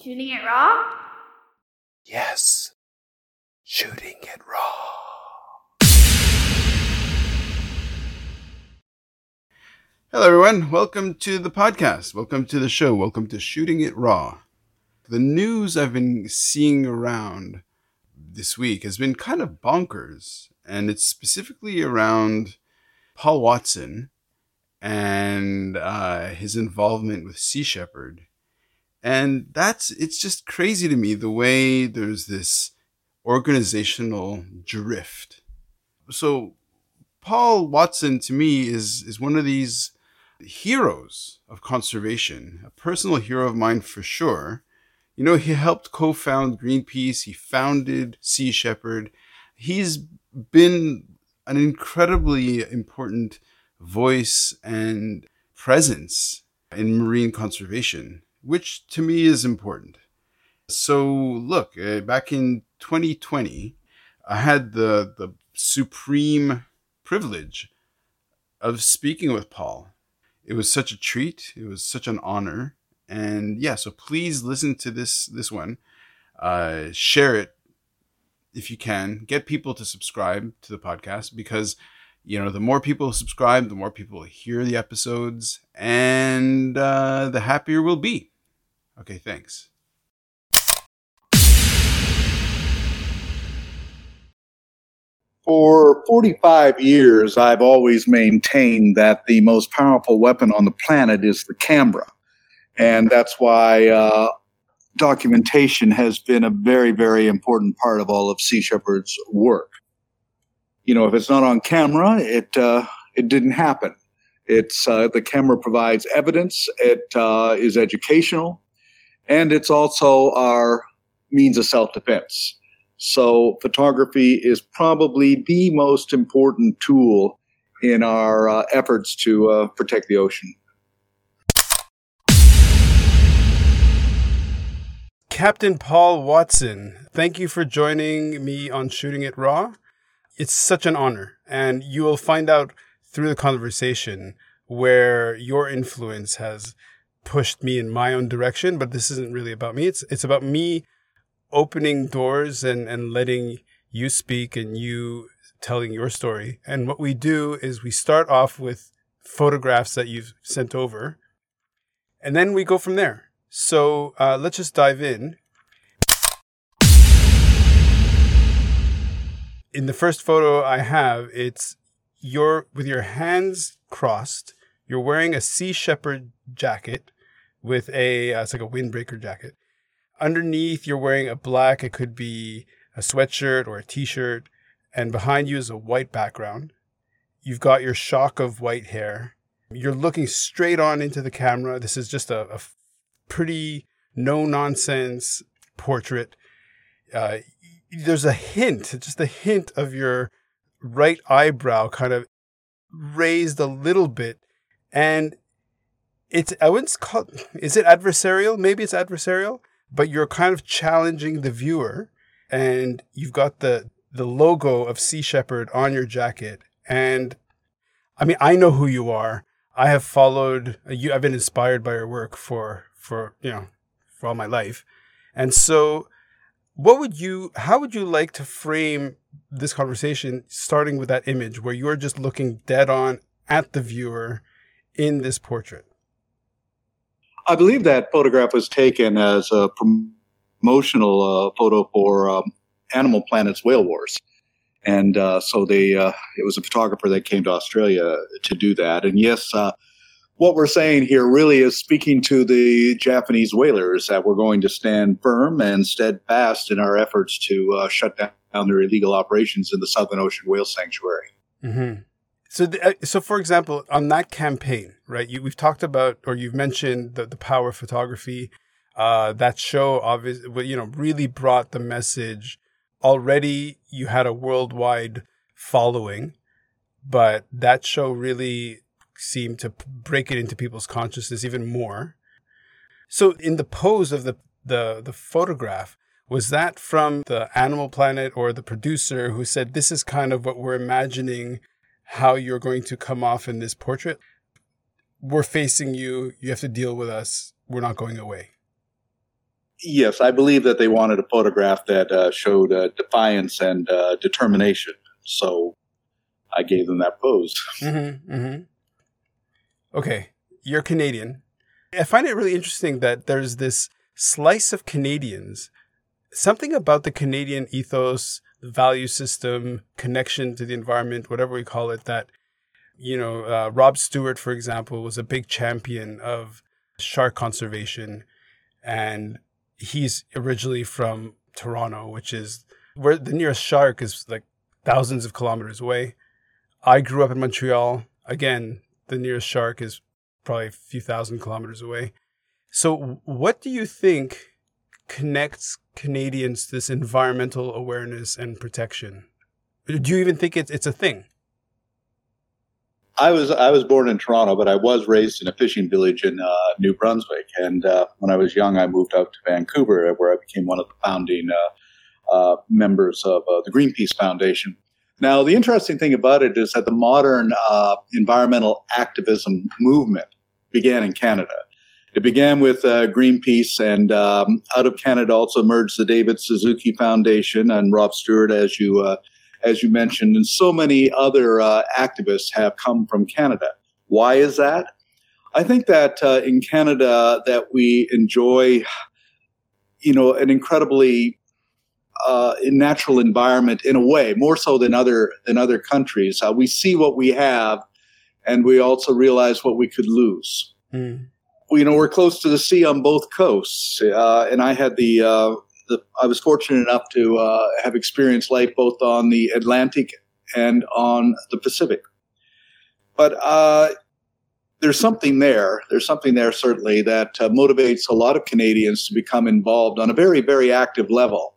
Shooting it raw? Yes. Shooting it raw. Hello, everyone. Welcome to the podcast. Welcome to the show. Welcome to Shooting It Raw. The news I've been seeing around this week has been kind of bonkers, and it's specifically around Paul Watson and uh, his involvement with Sea Shepherd. And that's, it's just crazy to me the way there's this organizational drift. So, Paul Watson to me is, is one of these heroes of conservation, a personal hero of mine for sure. You know, he helped co found Greenpeace, he founded Sea Shepherd. He's been an incredibly important voice and presence in marine conservation, which to me is important. So, look, uh, back in 2020, I had the, the supreme privilege of speaking with Paul. It was such a treat. It was such an honor. And yeah, so please listen to this this one. Uh, share it if you can. Get people to subscribe to the podcast because you know the more people subscribe, the more people hear the episodes, and uh, the happier we'll be. Okay, thanks. For 45 years, I've always maintained that the most powerful weapon on the planet is the camera. And that's why uh, documentation has been a very, very important part of all of Sea Shepherd's work. You know, if it's not on camera, it uh, it didn't happen. It's uh, the camera provides evidence. It uh, is educational, and it's also our means of self defense. So, photography is probably the most important tool in our uh, efforts to uh, protect the ocean. Captain Paul Watson, thank you for joining me on Shooting It Raw. It's such an honor, and you will find out through the conversation where your influence has pushed me in my own direction. But this isn't really about me. It's it's about me opening doors and and letting you speak and you telling your story. And what we do is we start off with photographs that you've sent over, and then we go from there. So uh, let's just dive in. In the first photo I have, it's you're with your hands crossed. You're wearing a Sea Shepherd jacket with a uh, it's like a windbreaker jacket. Underneath, you're wearing a black. It could be a sweatshirt or a t-shirt, and behind you is a white background. You've got your shock of white hair. You're looking straight on into the camera. This is just a, a pretty no nonsense portrait. Uh, there's a hint, just a hint of your right eyebrow kind of raised a little bit. And it's, I wouldn't call, is it adversarial? Maybe it's adversarial, but you're kind of challenging the viewer and you've got the, the logo of Sea Shepherd on your jacket. And I mean, I know who you are. I have followed you. I've been inspired by your work for for you know for all my life. And so what would you how would you like to frame this conversation starting with that image where you're just looking dead on at the viewer in this portrait? I believe that photograph was taken as a promotional uh, photo for um, Animal Planet's Whale Wars. And uh, so they, uh, it was a photographer that came to Australia to do that. And yes, uh, what we're saying here really is speaking to the Japanese whalers that we're going to stand firm and steadfast in our efforts to uh, shut down their illegal operations in the Southern Ocean Whale Sanctuary. Mm-hmm. So, the, uh, so for example, on that campaign, right? You, we've talked about, or you've mentioned the, the power of photography. Uh, that show, obviously, you know, really brought the message. Already, you had a worldwide following, but that show really seemed to break it into people's consciousness even more. So in the pose of the the the photograph, was that from the Animal Planet or the producer who said this is kind of what we're imagining how you're going to come off in this portrait? We're facing you, you have to deal with us. We're not going away. Yes, I believe that they wanted a photograph that uh, showed uh, defiance and uh, determination. So I gave them that pose. Mm-hmm, mm-hmm. Okay, you're Canadian. I find it really interesting that there's this slice of Canadians, something about the Canadian ethos, value system, connection to the environment, whatever we call it, that, you know, uh, Rob Stewart, for example, was a big champion of shark conservation. And he's originally from Toronto, which is where the nearest shark is like thousands of kilometers away. I grew up in Montreal. Again, the nearest shark is probably a few thousand kilometers away. So, what do you think connects Canadians to this environmental awareness and protection? Do you even think it's it's a thing? I was I was born in Toronto, but I was raised in a fishing village in uh, New Brunswick. And uh, when I was young, I moved out to Vancouver, where I became one of the founding uh, uh members of uh, the Greenpeace Foundation. Now, the interesting thing about it is that the modern uh, environmental activism movement began in Canada. It began with Greenpeace, and um, out of Canada also emerged the David Suzuki Foundation and Rob Stewart, as you as you mentioned, and so many other uh, activists have come from Canada. Why is that? I think that uh, in Canada that we enjoy, you know, an incredibly uh, natural environment in a way, more so than other than other countries. Uh, we see what we have, and we also realize what we could lose. Mm. You know, we're close to the sea on both coasts, uh, and I had the uh, I was fortunate enough to uh, have experienced life both on the Atlantic and on the Pacific. But uh, there's something there. There's something there certainly that uh, motivates a lot of Canadians to become involved on a very, very active level.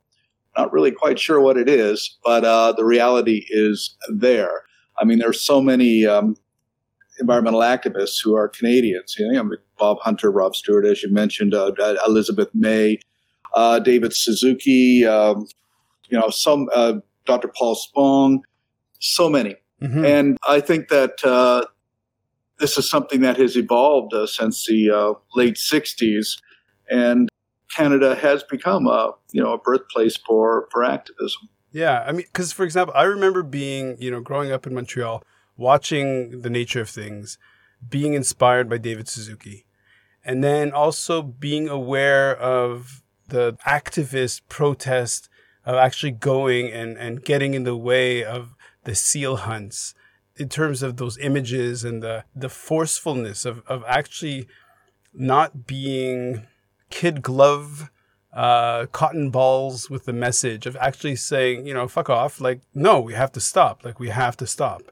Not really quite sure what it is, but uh, the reality is there. I mean, there's so many um, environmental activists who are Canadians. You know, Bob Hunter, Rob Stewart, as you mentioned, uh, Elizabeth May, uh, David Suzuki, um, you know, some uh, Dr. Paul Spong, so many. Mm-hmm. And I think that uh, this is something that has evolved uh, since the uh, late '60s, and Canada has become a you know a birthplace for for activism. Yeah, I mean, because for example, I remember being you know growing up in Montreal, watching the nature of things, being inspired by David Suzuki, and then also being aware of the activist protest of actually going and, and getting in the way of the seal hunts in terms of those images and the, the forcefulness of, of actually not being kid glove uh, cotton balls with the message of actually saying, you know, fuck off. Like, no, we have to stop. Like, we have to stop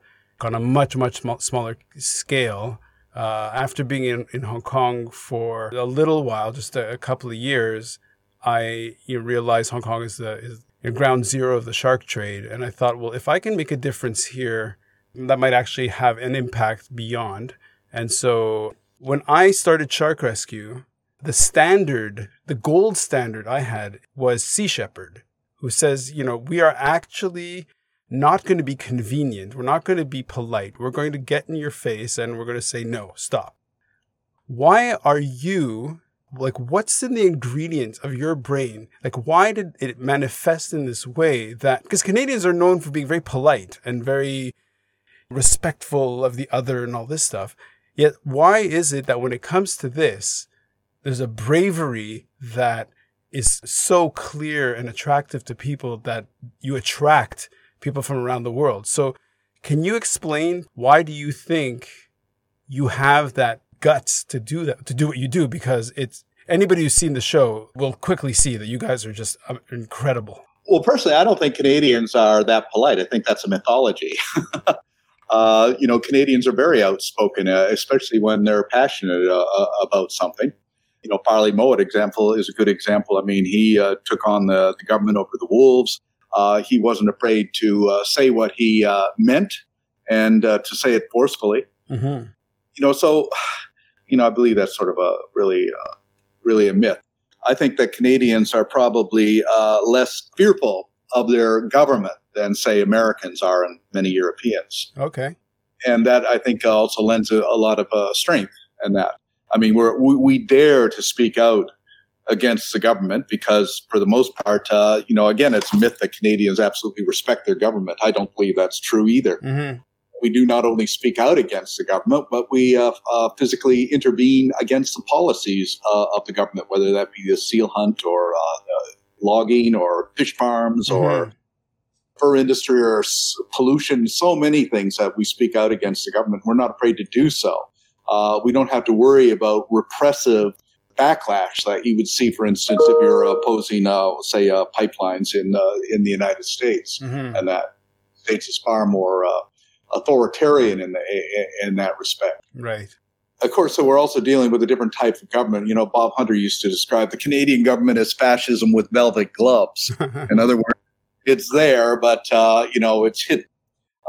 on a much, much sm- smaller scale. Uh, after being in, in Hong Kong for a little while, just a, a couple of years, I you know, realized Hong Kong is the is ground zero of the shark trade, and I thought, well, if I can make a difference here, that might actually have an impact beyond. And so when I started Shark Rescue, the standard, the gold standard I had was Sea Shepherd, who says, you know, we are actually not going to be convenient. We're not going to be polite. We're going to get in your face and we're going to say, no, stop. Why are you like what's in the ingredients of your brain like why did it manifest in this way that because canadians are known for being very polite and very respectful of the other and all this stuff yet why is it that when it comes to this there's a bravery that is so clear and attractive to people that you attract people from around the world so can you explain why do you think you have that guts to do that, to do what you do, because it's anybody who's seen the show will quickly see that you guys are just uh, incredible. Well, personally, I don't think Canadians are that polite. I think that's a mythology. uh, you know, Canadians are very outspoken, uh, especially when they're passionate uh, uh about something. You know, Farley Mowat example is a good example. I mean, he uh, took on the, the, government over the wolves. He wasn't afraid to say what he meant and to say it forcefully. Mm-hmm. You know, so you know, I believe that's sort of a really, uh, really a myth. I think that Canadians are probably uh, less fearful of their government than, say, Americans are and many Europeans. Okay. And that I think also lends a, a lot of uh, strength in that. I mean, we're, we, we dare to speak out against the government because, for the most part, uh, you know, again, it's a myth that Canadians absolutely respect their government. I don't believe that's true either. Mm-hmm. We do not only speak out against the government, but we uh, uh, physically intervene against the policies uh, of the government, whether that be the seal hunt or uh, logging or fish farms mm-hmm. or fur industry or pollution, so many things that we speak out against the government. We're not afraid to do so. Uh, we don't have to worry about repressive backlash that you would see, for instance, if you're opposing, uh, say, uh, pipelines in uh, in the United States, mm-hmm. and that states is far more uh, authoritarian in the, in that respect. Right. Of course, so we're also dealing with a different type of government. You know, Bob Hunter used to describe the Canadian government as fascism with velvet gloves. in other words, it's there, but uh, you know, it's hit.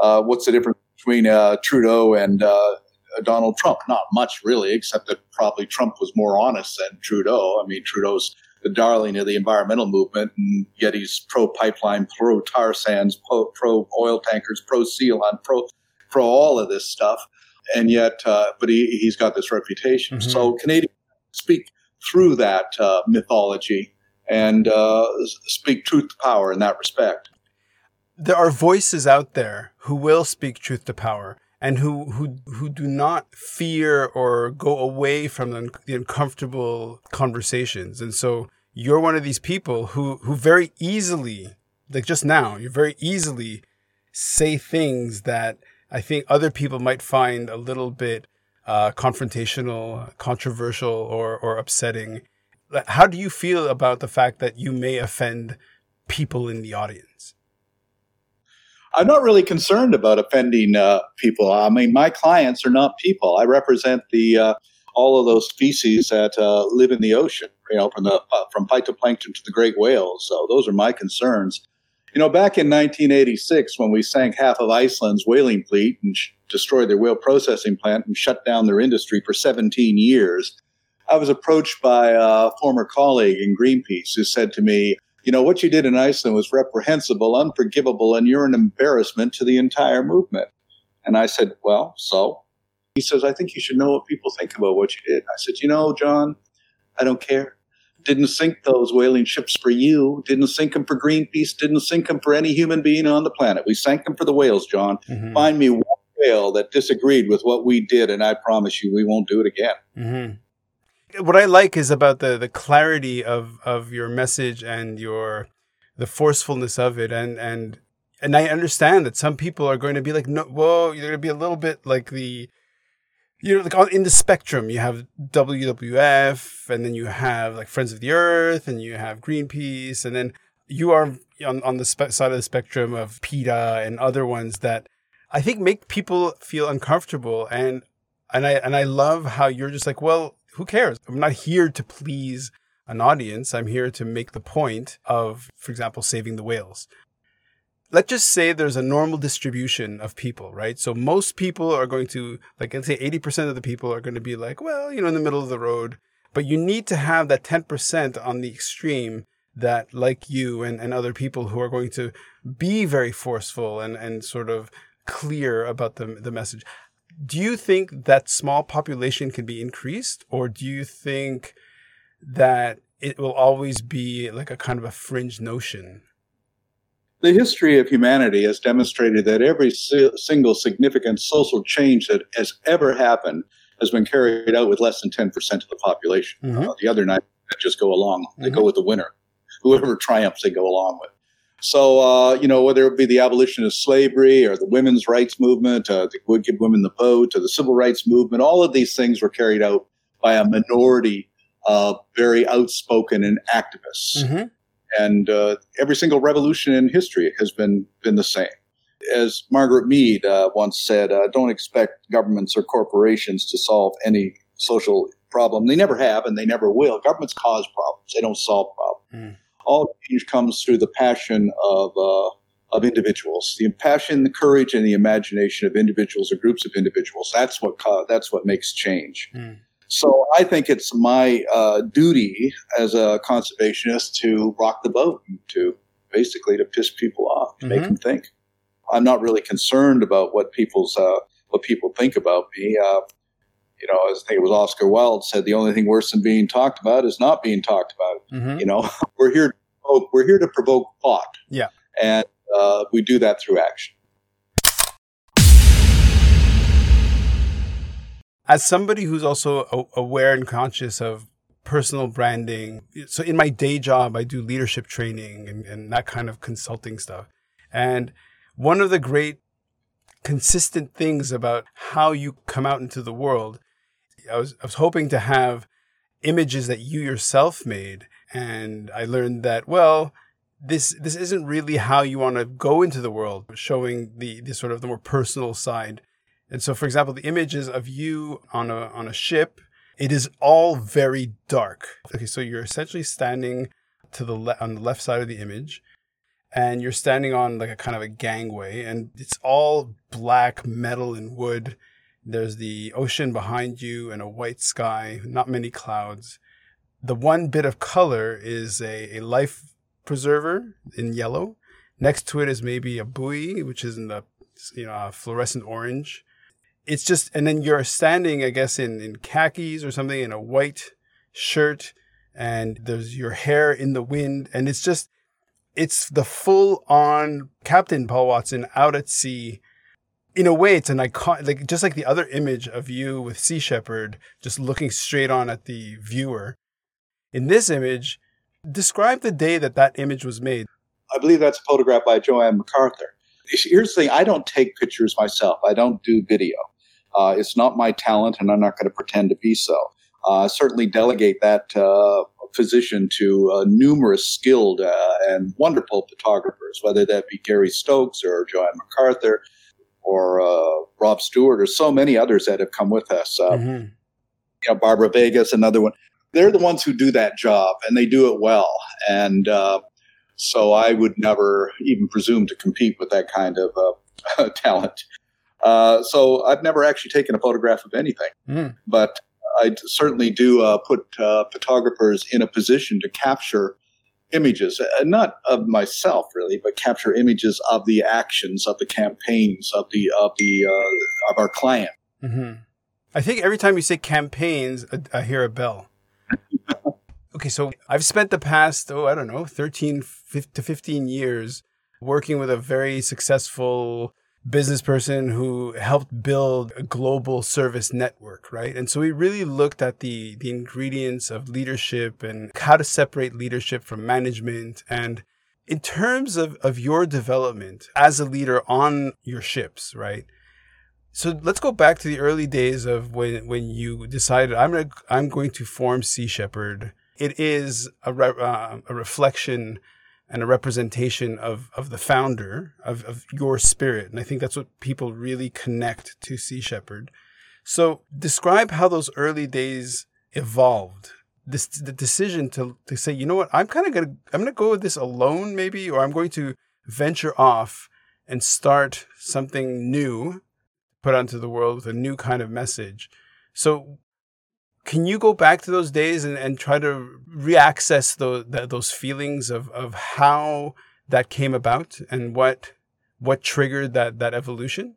Uh, what's the difference between uh, Trudeau and uh, Donald Trump? Not much, really, except that probably Trump was more honest than Trudeau. I mean, Trudeau's the darling of the environmental movement, and yet he's pro pipeline, pro tar sands, pro, pro oil tankers, pro seal hunt, pro pro all of this stuff. And yet, uh, but he he's got this reputation. Mm-hmm. So Canadians speak through that uh, mythology and uh, speak truth to power in that respect. There are voices out there who will speak truth to power and who who who do not fear or go away from the, the uncomfortable conversations. And so you're one of these people who who very easily, like just now, you very easily say things that I think other people might find a little bit uh, confrontational, controversial, or or upsetting how do you feel about the fact that you may offend people in the audience? I'm not really concerned about offending uh, people. I mean, my clients are not people. I represent the uh, all of those species that uh, live in the ocean. You know, from the uh, from phytoplankton to the great whales. So those are my concerns. You know, back in 1986, when we sank half of Iceland's whaling fleet and sh- destroyed their whale processing plant and shut down their industry for 17 years, I was approached by a former colleague in Greenpeace who said to me, you know, what you did in Iceland was reprehensible, unforgivable, and you're an embarrassment to the entire movement. And I said, well, so? He says, I think you should know what people think about what you did. I said, you know, John, I don't care. Didn't sink those whaling ships for you. Didn't sink them for Greenpeace. Didn't sink them for any human being on the planet. We sank them for the whales, John. Mm-hmm. Find me one whale that disagreed with what we did, and I promise you we won't do it again. Mm-hmm what I like is about the the clarity of of your message and your the forcefulness of it. And and and I understand that some people are going to be like no whoa you're going to be a little bit like the you know like in the spectrum. You have WWF and then you have like Friends of the Earth and you have Greenpeace and then you are on on the spe- side of the spectrum of PETA and other ones that I think make people feel uncomfortable. And and I and I love how you're just like well who cares? I'm not here to please an audience. I'm here to make the point of, for example, saving the whales. Let's just say there's a normal distribution of people, right? So most people are going to, like, let's say 80% of the people are going to be like, well, you know, in the middle of the road. But you need to have that 10% on the extreme that, like you and, and other people who are going to be very forceful and, and sort of clear about the, the message do you think that small population can be increased or do you think that it will always be like a kind of a fringe notion the history of humanity has demonstrated that every si- single significant social change that has ever happened has been carried out with less than 10% of the population. Mm-hmm. Uh, the other nine just go along. They mm-hmm. go with the winner. Whoever triumphs, they go along with. So, uh, you know, whether it be the abolition of slavery or the women's rights movement, uh, would give women the vote, or the civil rights movement, all of these things were carried out by a minority of very outspoken and activists. Mm-hmm. And uh, every single revolution in history has been been the same. As Margaret Mead uh, once said, uh, "Don't expect governments or corporations to solve any social problem. They never have, and they never will. Governments cause problems; they don't solve problems." Mm all change comes through the passion of uh, of individuals, the passion, the courage, and the imagination of individuals or groups of individuals. That's what that's what makes change. Mm. So I think it's my uh, duty as a conservationist to rock the boat, to basically to piss people off, to mm-hmm. make them think. I'm not really concerned about what people's uh, what people think about me. Uh, you know, I think it was Oscar Wilde said, the only thing worse than being talked about is not being talked about. Mm-hmm. You know, we're here. To we're here to provoke thought. Yeah, and uh, we do that through action. As somebody who's also aware and conscious of personal branding, so in my day job, I do leadership training and, and that kind of consulting stuff. And one of the great consistent things about how you come out into the world, I was, I was hoping to have images that you yourself made. And I learned that, well, this this isn't really how you want to go into the world, showing the the sort of the more personal side. And so, for example, the images of you on a on a ship, it is all very dark. Okay, so you're essentially standing to the le- on the left side of the image, and you're standing on like a kind of a gangway, and it's all black metal and wood. There's the ocean behind you and a white sky, not many clouds. The one bit of color is a, a life preserver in yellow. Next to it is maybe a buoy, which is in the you know fluorescent orange. It's just, and then you're standing, I guess, in in khakis or something, in a white shirt, and there's your hair in the wind, and it's just, it's the full on Captain Paul Watson out at sea. In a way, it's an icon, like just like the other image of you with Sea Shepherd, just looking straight on at the viewer. In this image, Describe the day that that image was made. I believe that's a photograph by Joanne McArthur. Here's the thing I don't take pictures myself, I don't do video. Uh, it's not my talent, and I'm not going to pretend to be so. Uh, certainly delegate that uh, position to uh, numerous skilled uh, and wonderful photographers, whether that be Gary Stokes or Joanne McArthur or uh, Rob Stewart or so many others that have come with us. Mm-hmm. You know, Barbara Veiga, another one they're the ones who do that job and they do it well. And uh, so I would never even presume to compete with that kind of uh, talent. Uh, so I've never actually taken a photograph of anything, mm. but I certainly do uh, put uh, photographers in a position to capture images, uh, not of myself really, but capture images of the actions, of the campaigns, of the of the uh, of our client. Mm-hmm. I think every time you say campaigns, I, I hear a bell. okay, so I've spent the past, oh, I don't know, 13 to 15 years working with a very successful business person who helped build a global service network, right? And so we really looked at the the ingredients of leadership and how to separate leadership from management and in terms of, of your development as a leader on your ships, right? So let's go back to the early days of when when you decided I'm gonna I'm going to form Sea Shepherd. It is a re, uh, a reflection and a representation of of the founder of of your spirit, and I think that's what people really connect to Sea Shepherd. So describe how those early days evolved. This the decision to to say, you know what, I'm kind of gonna I'm gonna go with this alone, maybe, or I'm going to venture off and start something new put onto the world with a new kind of message. So, can you go back to those days and, and try to reaccess those those feelings of, of how that came about and what what triggered that that evolution?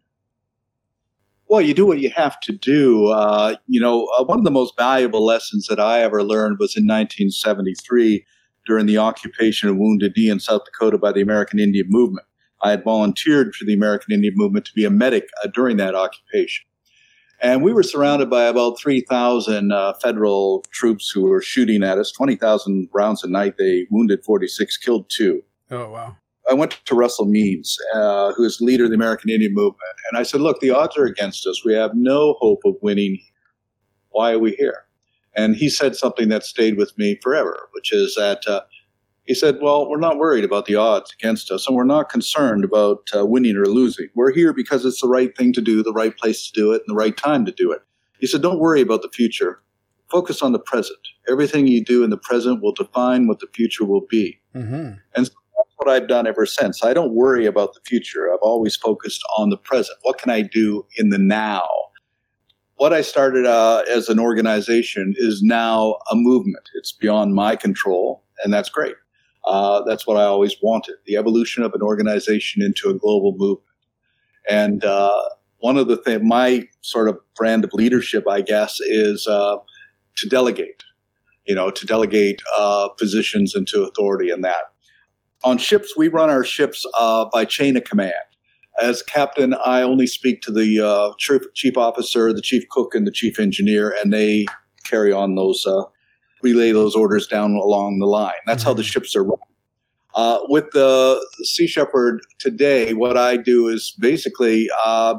Well, you do what you have to do. Uh, you know, uh, one of the most valuable lessons that I ever learned was in 1973 during the occupation of Wounded Knee in South Dakota by the American Indian Movement. I had volunteered for the American Indian Movement to be a medic uh, during that occupation. And we were surrounded by about 3,000 uh, federal troops who were shooting at us, 20,000 rounds a night. They wounded 46, killed two. Oh, wow. I went to Russell Means, uh, who is leader of the American Indian Movement, and I said, Look, the odds are against us. We have no hope of winning. Why are we here? And he said something that stayed with me forever, which is that uh, he said, Well, we're not worried about the odds against us, and we're not concerned about uh, winning or losing. We're here because it's the right thing to do, the right place to do it, and the right time to do it. He said, Don't worry about the future. Focus on the present. Everything you do in the present will define what the future will be. Mm-hmm. And so that's what I've done ever since. I don't worry about the future. I've always focused on the present. What can I do in the now? What I started uh, as an organization is now a movement. It's beyond my control, and that's great. Uh, that's what I always wanted the evolution of an organization into a global movement. And uh, one of the things, my sort of brand of leadership, I guess, is uh, to delegate. you know, to delegate uh, positions into authority in that. On ships, we run our ships uh, by chain of command. As captain, I only speak to the uh, chief, chief, officer, the chief cook, and the chief engineer, and they carry on those, relay those orders down along the line. That's mm-hmm. how the mm-hmm. ships are run. Uh, with the Sea Shepherd today, what I do is basically uh,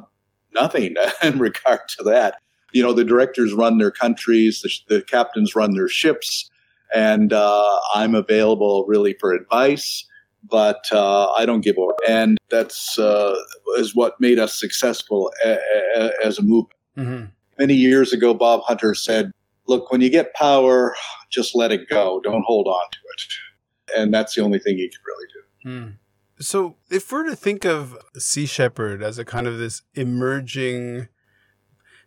nothing in regard to that. You know, the directors run their countries, the, the captains run their ships, and uh, I'm available really for advice but uh, I don't give up. And that's uh, is what made us successful a- a- as a movement. Mm-hmm. Many years ago, Bob Hunter said, "Look, when you get power, just let it go. Don't hold on to it." And that's the only thing you can really do. Mm. So, if we're to think of Sea Shepherd as a kind of this emerging,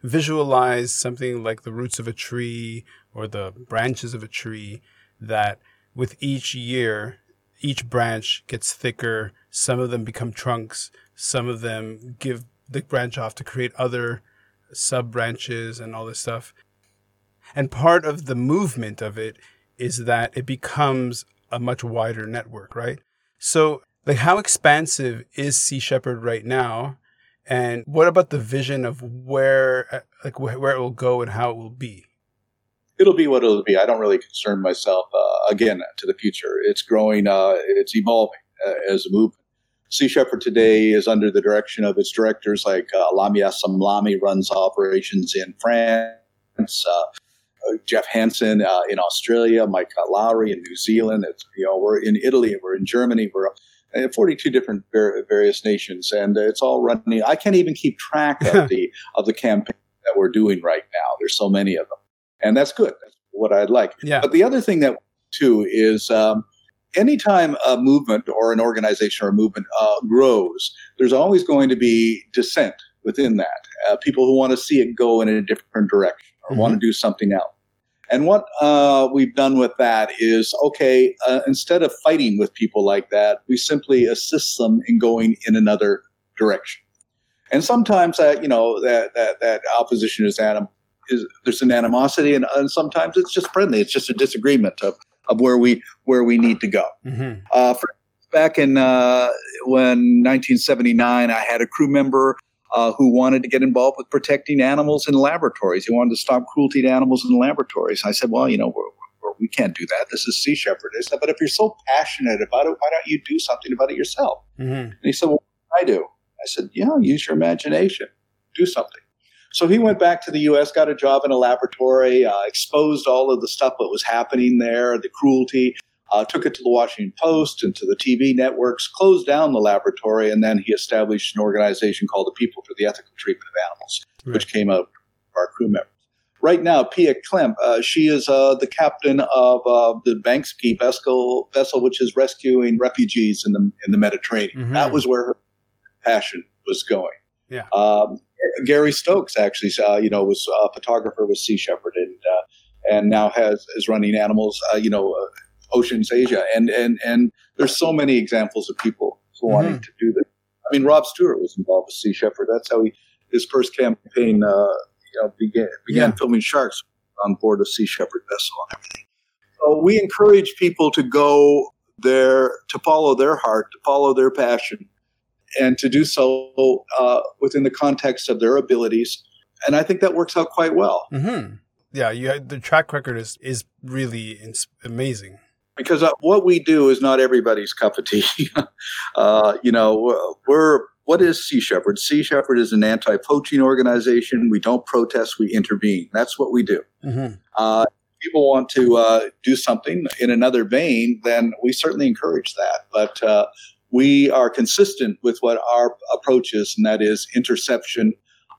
visualize something like the roots of a tree or the branches of a tree, that with each year each branch gets thicker. Some of them become trunks. Some of them give the branch off to create other sub branches and all this stuff. And part of the movement of it is that it becomes a much wider network, right? So, like, how expansive is Sea Shepherd right now? And what about the vision of where, like, where it will go and how it will be? it'll be what it'll be. I don't really concern myself uh, again to the future. It's growing, uh, it's evolving uh, as a movement. Sea Shepherd today is under the direction of its directors, like uh, Lamya Essemlali runs operations in France, uh, uh, Jeff Hansen uh, in Australia, Mike Lawry in New Zealand. It's, you know, we're in Italy, we're in Germany, we're in 42 different various nations, and it's all running. I can't even keep track of the of the campaign that we're doing right now. There's so many of them and that's good. That's what I'd like. Yeah. But the other thing that too is um, anytime a movement or an organization or a movement uh, grows, there's always going to be dissent within that. Uh, people who want to see it go in a different direction or mm-hmm. want to do something else. And what uh, we've done with that is okay, uh, instead of fighting with people like that, we simply assist them in going in another direction. And sometimes that, you know, that, that, that opposition is anim- is there's an animosity, and, and sometimes it's just friendly. It's just a disagreement of, of where we where we need to go. Mm-hmm. Uh, for, back in uh, when 1979, I had a crew member uh, who wanted to get involved with protecting animals in laboratories. He wanted to stop cruelty to animals in laboratories. I said, well, you know, we're, we're, we can not do that. This is Sea Shepherd. I said, but if you're so passionate about it, why don't you do something about it yourself? Mm-hmm. And he said, well, I do. I said, yeah, use your imagination. Do something. So he went back to the U.S., got a job in a laboratory, uh, exposed all of the stuff that was happening there, the cruelty, uh, took it to the Washington Post and to the TV networks, closed down the laboratory, and then he established an organization called the People for the Ethical Treatment of Animals, right. which came out of our crew members. Right now, Pia Klemp, uh, she is uh, the captain of uh, the Banksy vessel, vessel, which is rescuing refugees in the in the Mediterranean. Mm-hmm. That was where her passion was going. Yeah. Um, Gary Stokes actually, uh, you know, was a photographer with Sea Shepherd and uh, and now has is running animals, uh, you know, uh, OceansAsia, and and and there's so many examples of people mm-hmm. wanting to do this. I mean, Rob Stewart was involved with Sea Shepherd. That's how he his first campaign uh, you know, began began yeah. filming sharks on board a Sea Shepherd vessel and everything. So we encourage people to go there to follow their heart, to follow their passion, and to do so uh, within the context of their abilities. And I think that works out quite well. Mm-hmm. Yeah, you, the track record is is really amazing. Because uh, what we do is not everybody's cup of tea. uh, you know, we're what is Sea Shepherd? Sea Shepherd is an anti-poaching organization. We don't protest; we intervene. That's what we do. Mm-hmm. Uh, people want to uh, do something in another vein, then we certainly encourage that. But uh, we are consistent with what our approach is, and that is interception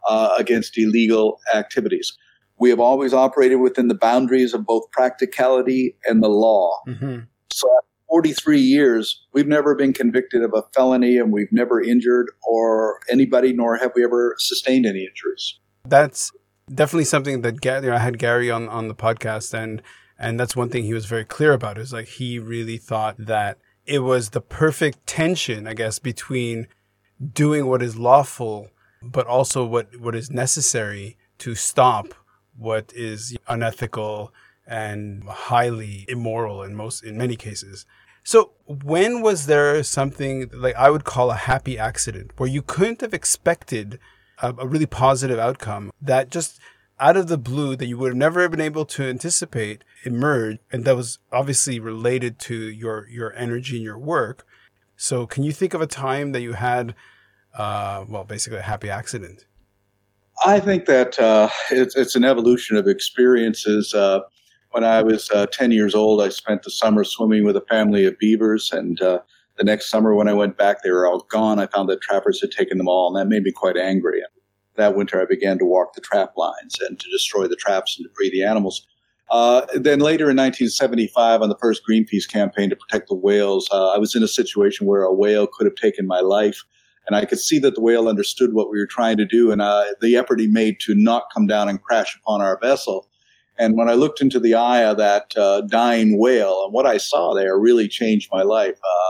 uh, against illegal activities. We have always operated within the boundaries of both practicality and the law. Mm-hmm. So, 43 years, we've never been convicted of a felony, and we've never injured or anybody, nor have we ever sustained any injuries. That's definitely something that you know, I had Gary on on the podcast, and and that's one thing he was very clear about. Is like he really thought that it was the perfect tension, I guess, between doing what is lawful, but also what, what is necessary to stop what is unethical and highly immoral in most in many cases. So when was there something like I would call a happy accident where you couldn't have expected a, a really positive outcome that just out of the blue that you would have never been able to anticipate emerged and that was obviously related to your your energy and your work. So can you think of a time that you had uh, well basically a happy accident? I think that uh, it's, it's an evolution of experiences. Uh, when I was uh, 10 years old, I spent the summer swimming with a family of beavers. And uh, the next summer, when I went back, they were all gone. I found that trappers had taken them all, and that made me quite angry. That winter, I began to walk the trap lines and to destroy the traps and to free the animals. Uh, then later in 1975, on the first Greenpeace campaign to protect the whales, uh, I was in a situation where a whale could have taken my life. And I could see that the whale understood what we were trying to do and uh, the effort he made to not come down and crash upon our vessel. And when I looked into the eye of that uh, dying whale, and what I saw there really changed my life. Uh,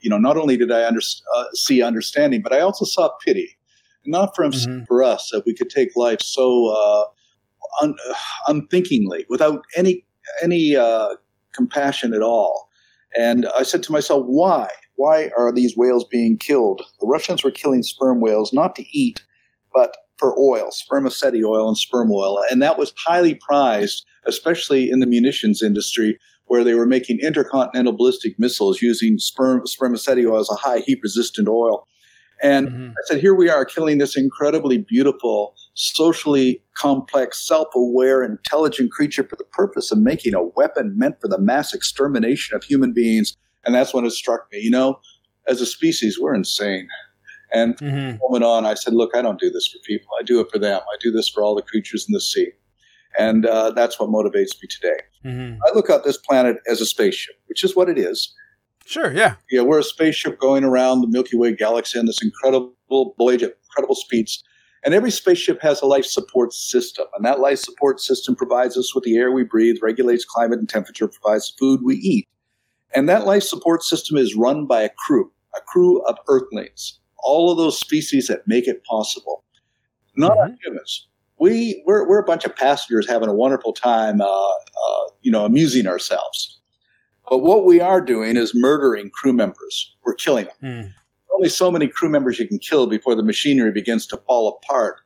you know, not only did I under, uh, see understanding, but I also saw pity. Not for, mm-hmm. for us that we could take life so uh, un, unthinkingly, without any any uh, compassion at all. And I said to myself, why? Why are these whales being killed? The Russians were killing sperm whales not to eat, but for oil, spermaceti oil and sperm oil. And that was highly prized, especially in the munitions industry, where they were making intercontinental ballistic missiles using sperm, spermaceti oil as a high heat resistant oil. And mm-hmm. I said, here we are killing this incredibly beautiful, socially complex, self aware, intelligent creature for the purpose of making a weapon meant for the mass extermination of human beings. And that's when it struck me, you know, as a species, we're insane. And mm-hmm. moment on, I said, look, I don't do this for people. I do it for them. I do this for all the creatures in the sea. And uh, that's what motivates me today. Mm-hmm. I look at this planet as a spaceship, which is what it is. Sure, yeah. Yeah, we're a spaceship going around the Milky Way galaxy in this incredible voyage at incredible speeds. And every spaceship has a life support system. And that life support system provides us with the air we breathe, regulates climate and temperature, provides the food we eat. And that life support system is run by a crew, a crew of Earthlings all of those species that make it possible. Not mm-hmm. humans. We we're, we're a bunch of passengers having a wonderful time, uh, uh, you know, amusing ourselves. But what we are doing is murdering crew members. We're killing them. Mm. Only so many crew members you can kill before the machinery begins to fall apart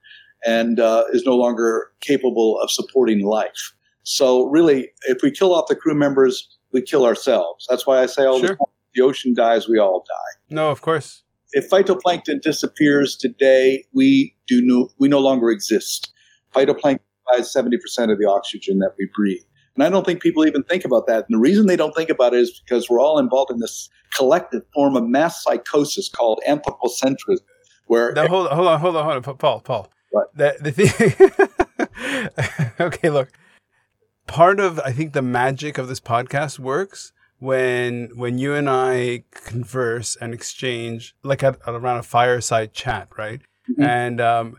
and uh, is no longer capable of supporting life. So really, if we kill off the crew members, we kill ourselves. That's why I say all sure. the time, the ocean dies, we all die. No, of course if phytoplankton disappears today, we do no, we no longer exist. Phytoplankton provides 70% of the oxygen that we breathe. And I don't think people even think about that. And the reason they don't think about it is because we're all involved in this collective form of mass psychosis called anthropocentrism. Where now, hold on, hold on, hold on, hold on, Paul, Paul. What? The, the thing. okay, look. Part of I think the magic of this podcast works when when you and I converse and exchange like at, around a fireside chat, right? Mm-hmm. And um,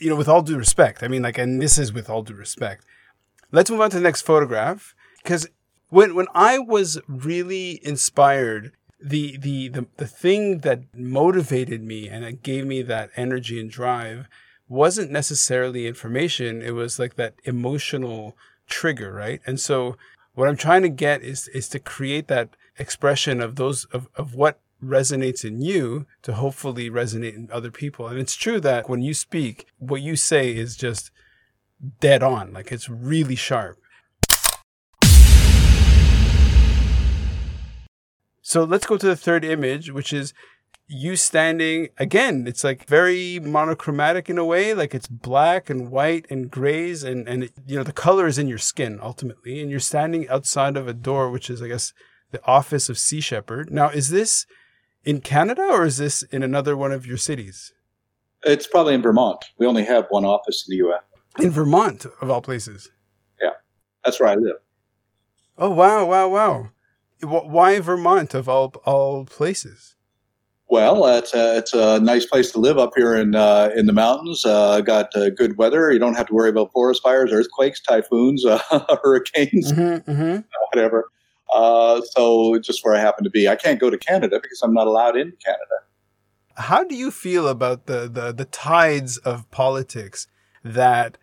you know, with all due respect, I mean, like, and this is with all due respect. Let's move on to the next photograph because when when I was really inspired, the the the the thing that motivated me and it gave me that energy and drive wasn't necessarily information. It was like that emotional trigger, right? And so what I'm trying to get is is to create that expression of those of, of what resonates in you to hopefully resonate in other people. And it's true that when you speak, what you say is just dead on. Like it's really sharp. So let's go to the third image, which is you standing again it's like very monochromatic in a way like it's black and white and grays and and you know the color is in your skin ultimately and you're standing outside of a door which is i guess the office of sea shepherd. Now is this in canada or is this in another one of your cities? It's probably in vermont. We only have one office in the us in vermont of all places? Yeah. That's where i live. Oh wow wow wow. Why vermont of all all places well, it's a, it's a nice place to live up here in uh, in the mountains. Uh, got uh, good weather. You don't have to worry about forest fires, earthquakes, typhoons, uh, hurricanes, mm-hmm, mm-hmm. whatever. Uh, so just where I happen to be. I can't go to Canada because I'm not allowed in Canada. How do you feel about the, the, the tides of politics that,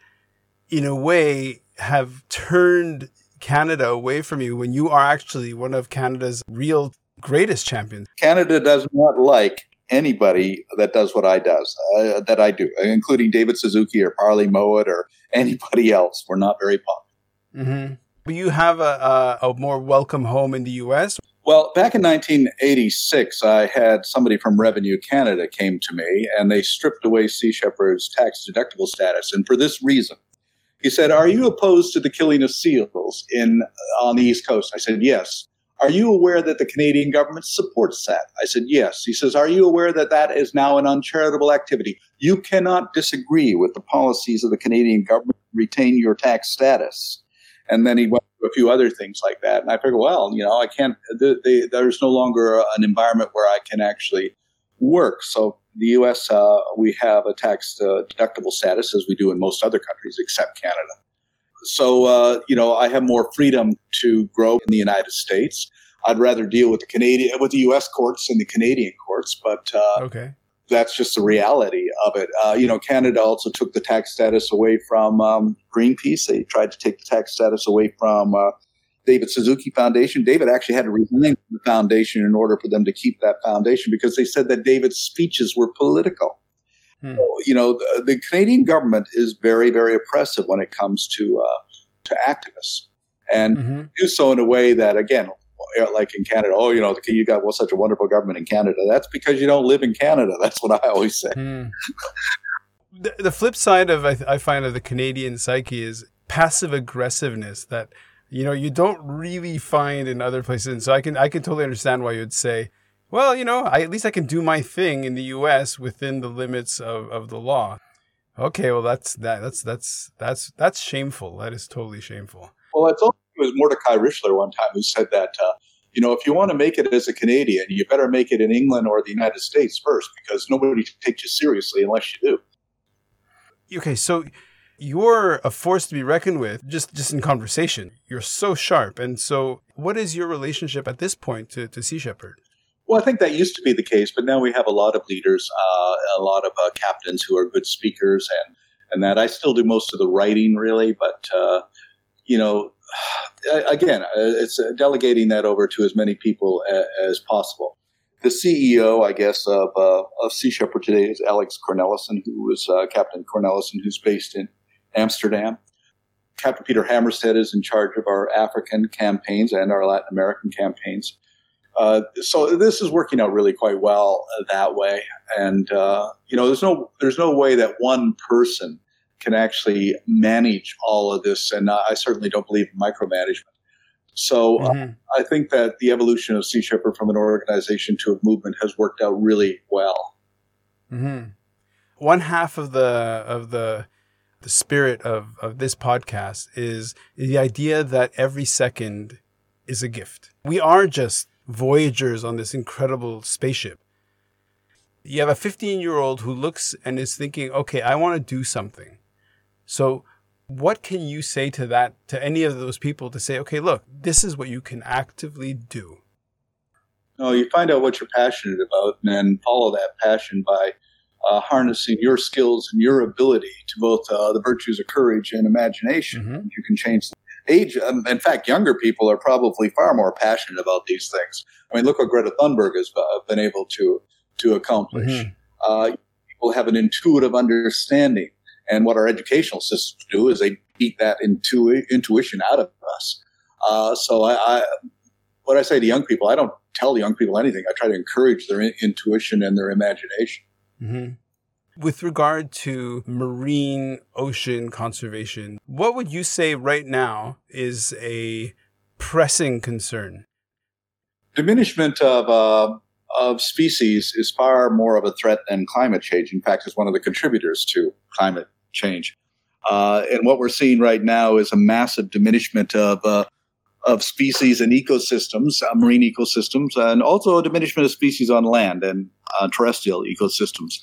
in a way, have turned Canada away from you when you are actually one of Canada's real greatest champions? Canada does not like anybody that does what I does uh, that I do, including David Suzuki or Farley Mowat or anybody else. We're not very popular. Mm-hmm. But you have a, a, a more welcome home in the U.S. Well, back in 1986, I had somebody from Revenue Canada came to me, and they stripped away Sea Shepherd's tax deductible status, and for this reason. He said, "Are you opposed to the killing of seals in on the East Coast?" I said, "Yes." Are you aware that the Canadian government supports that? I said, Yes. He says, Are you aware that that is now an uncharitable activity? You cannot disagree with the policies of the Canadian government, retain your tax status. And then he went through a few other things like that. And I figured, well, you know, I can't, the, the, there's no longer an environment where I can actually work. So the U.S., uh, we have a tax uh, deductible status as we do in most other countries except Canada. So, uh, you know, I have more freedom to grow in the United States. I'd rather deal with the Canadian, with the U.S. courts and the Canadian courts, but uh, okay, that's just the reality of it. Uh, you know, Canada also took the tax status away from um, Greenpeace. They tried to take the tax status away from uh, David Suzuki Foundation. David actually had to resign from the foundation in order for them to keep that foundation because they said that David's speeches were political. Hmm. You know, the, the, Canadian government is very, very oppressive when it comes to uh, to activists, and mm-hmm. do so in a way that, again, like in Canada, oh, you know, you got well, such a wonderful government in Canada. That's because you don't live in Canada. That's what I always say. Hmm. the, the, flip side of I, I find of the Canadian psyche is passive aggressiveness that you know you don't really find in other places. And so I can I can totally understand why you'd say well, you know, I, at least I can do my thing in the U.S. within the limits of, of the law. Okay, well, that's that. That's that's that's that's shameful. That is totally shameful. Well, it's only, it was Mordecai Richler one time who said that. Uh, you know, if you want to make it as a Canadian, you better make it in England or the United States first, because nobody takes you seriously unless you do. Okay, so you're a force to be reckoned with just just in conversation. You're so sharp, and so what is your relationship at this point to to Sea Shepherd? Well, I think that used to be the case, but now we have a lot of leaders, uh, a lot of uh, captains who are good speakers, and and that I still do most of the writing, really. But uh, you know, again, uh, it's uh, delegating that over to as many people as, as possible. The CEO, I guess, of uh, of Sea Shepherd today is Alex Cornelissen, who is Captain Cornelissen, who's based in Amsterdam. Captain Peter Hammarstedt is in charge of our African campaigns and our Latin American campaigns. Uh, so this is working out really quite well uh, that way. And uh, you know, there's no there's no way that one person can actually manage all of this. And I certainly don't believe in micromanagement. So uh, mm-hmm. I think that the evolution of Sea Shepherd from an organization to a movement has worked out really well. Mm-hmm. One half of the of the the spirit of, of this podcast is the idea that every second is a gift. We are just voyagers on this incredible spaceship. You have a 15 year old who looks and is thinking, okay, I want to do something. So, what can you say to that, to any of those people to say, okay, look, this is what you can actively do? No, you find out what you're passionate about and then follow that passion by uh, harnessing your skills and your ability to both uh, the virtues of courage and imagination. Mm-hmm. You can change age, um, in fact, younger people are probably far more passionate about these things. I mean, look what Greta Thunberg has uh, been able to to accomplish. Mm-hmm. Uh, people have an intuitive understanding, and what our educational systems do is they beat that intu- intuition out of us. Uh, so, I, I, what I say to young people, I don't tell young people anything. I try to encourage their in- intuition and their imagination. Mm-hmm. With regard to marine ocean conservation, what would you say right now is a pressing concern? Diminishment of, uh, of species is far more of a threat than climate change. In fact, it's one of the contributors to climate change. Uh, and what we're seeing right now is a massive diminishment of uh, of species and ecosystems, uh, marine ecosystems, and also a diminishment of species on land and uh, terrestrial ecosystems.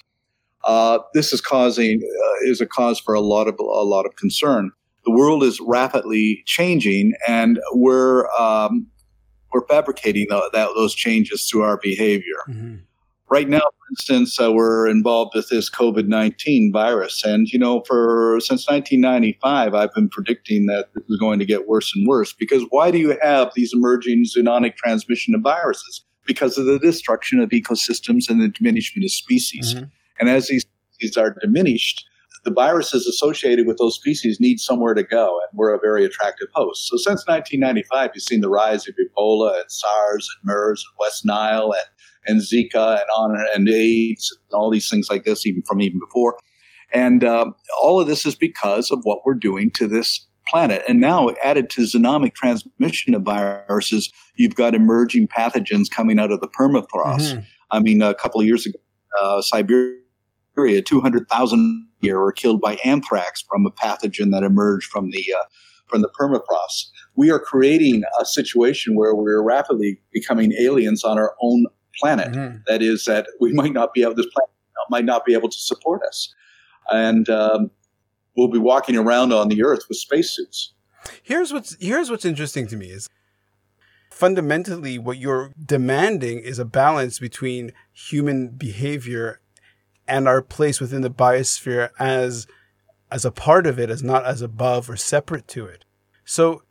Uh, this is causing uh, is a cause for a lot of a lot of concern. The world is rapidly changing, and we're um, we're fabricating the, that, those changes through our behavior. Mm-hmm. Right now, for instance, uh, we're involved with this COVID 19 virus. And, you know, for since 1995, I've been predicting that this is going to get worse and worse because why do you have these emerging zoonotic transmission of viruses? Because of the destruction of ecosystems and the diminishment of species. Mm-hmm. And as these species are diminished, the viruses associated with those species need somewhere to go, and we're a very attractive host. So since 1995, you've seen the rise of Ebola and SARS and MERS and West Nile and and Zika and on and AIDS and all these things like this, even from even before. And uh, all of this is because of what we're doing to this planet. And now, added to zoonotic transmission of viruses, you've got emerging pathogens coming out of the permafrost. Mm-hmm. I mean, a couple of years ago, uh, Siberia, 200,000 year were killed by anthrax from a pathogen that emerged from the uh, from the permafrost. We are creating a situation where we're rapidly becoming aliens on our own planet. Mm-hmm. That is, that we might not be able, this planet might not be able to support us. And um, we'll be walking around on the earth with spacesuits. Here's what's, here's what's interesting to me is fundamentally what you're demanding is a balance between human behavior and our place within the biosphere as as a part of it as not as above or separate to it so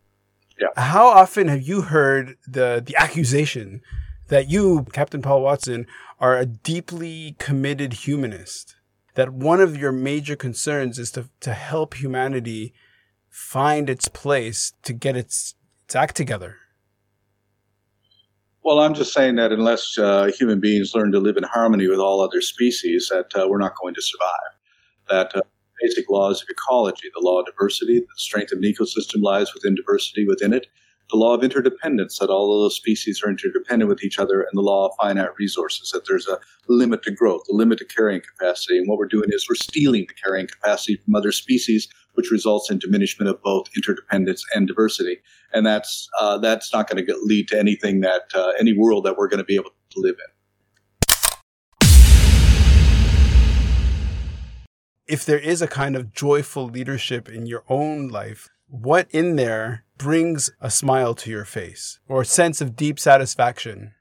yeah. how often have you heard the the accusation that you, Captain Paul Watson, are a deeply committed humanist. That one of your major concerns is to, to help humanity find its place to get its, its act together. Well, I'm just saying that unless uh, human beings learn to live in harmony with all other species, that uh, we're not going to survive. That uh, basic laws of ecology, the law of diversity, the strength of an ecosystem lies within diversity within it, the law of interdependence that all of those species are interdependent with each other, and the law of finite resources that there's a limit to growth, a limit to carrying capacity. And what we're doing is we're stealing the carrying capacity from other species, which results in diminishment of both interdependence and diversity. And that's uh, that's not going to lead to anything that uh, any world that we're going to be able to live in. If there is a kind of joyful leadership in your own life, what in there brings a smile to your face or a sense of deep satisfaction?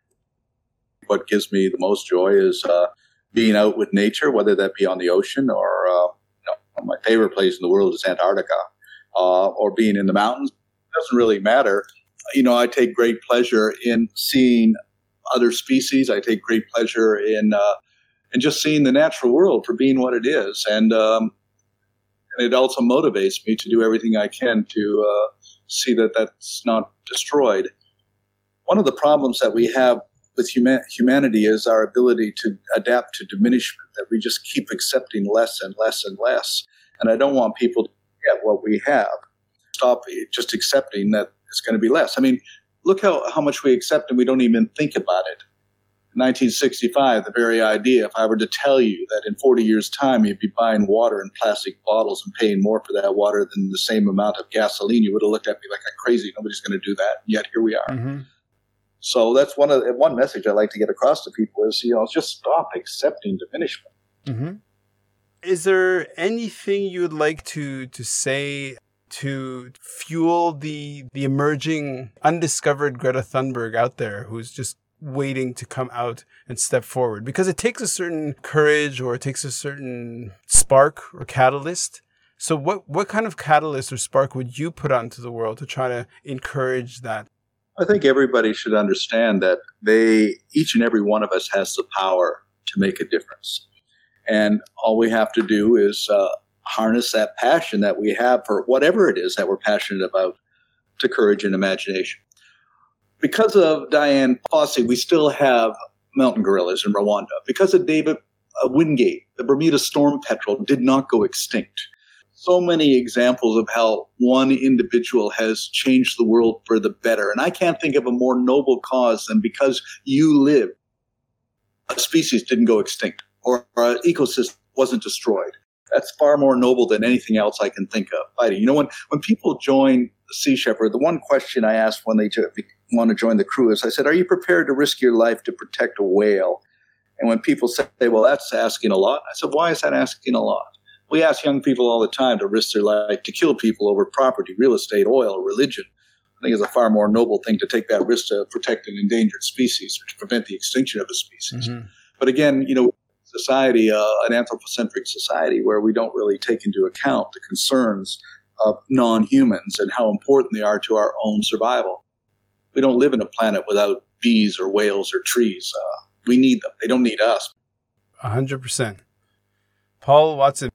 What gives me the most joy is uh, being out with nature, whether that be on the ocean or uh, my favorite place in the world is Antarctica, uh, or being in the mountains. It doesn't really matter. You know, I take great pleasure in seeing other species. I take great pleasure in uh, in just seeing the natural world for being what it is, and um, and it also motivates me to do everything I can to uh, see that that's not destroyed. One of the problems that we have with huma- humanity is our ability to adapt to diminishment, that we just keep accepting less and less and less. And I don't want people to get what we have. Stop just accepting that it's going to be less. I mean, look how, how much we accept and we don't even think about it. 1965, the very idea, if I were to tell you that in 40 years' time you'd be buying water in plastic bottles and paying more for that water than the same amount of gasoline, you would have looked at me like I'm crazy. Nobody's going to do that. Yet here we are. Mm-hmm. So that's one of one message I like to get across to people is you know just stop accepting diminishment. Mm-hmm. Is there anything you would like to to say to fuel the the emerging undiscovered Greta Thunberg out there who's just waiting to come out and step forward because it takes a certain courage or it takes a certain spark or catalyst. So what what kind of catalyst or spark would you put onto the world to try to encourage that? I think everybody should understand that they each and every one of us has the power to make a difference. And all we have to do is uh, harness that passion that we have for whatever it is that we're passionate about to courage and imagination because of Dian Fossey, we still have mountain gorillas in Rwanda. Because of David uh, Wingate, the Bermuda storm petrel did not go extinct. So many examples of how one individual has changed the world for the better. And I can't think of a more noble cause than because you live, a species didn't go extinct or an ecosystem wasn't destroyed. That's far more noble than anything else I can think of. Fighting. You know, when, when people join Sea Shepherd, the one question I ask when they want to join the crew is I said, Are you prepared to risk your life to protect a whale? And when people say, Well, that's asking a lot, I said, Why is that asking a lot? We ask young people all the time to risk their life to kill people over property, real estate, oil, religion. I think it's a far more noble thing to take that risk to protect an endangered species or to prevent the extinction of a species. Mm-hmm. But again, you know, society, uh, an anthropocentric society, where we don't really take into account the concerns of non-humans and how important they are to our own survival. We don't live in a planet without bees or whales or trees. Uh, we need them. They don't need us. A hundred percent. Paul Watson,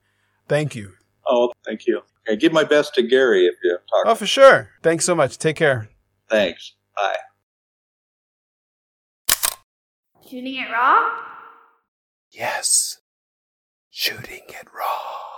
thank you. Oh, thank you. Okay, give my best to Gary if you talk. Oh, for sure. Thanks so much. Take care. Thanks. Bye. Shooting it raw? Yes. Shooting it raw.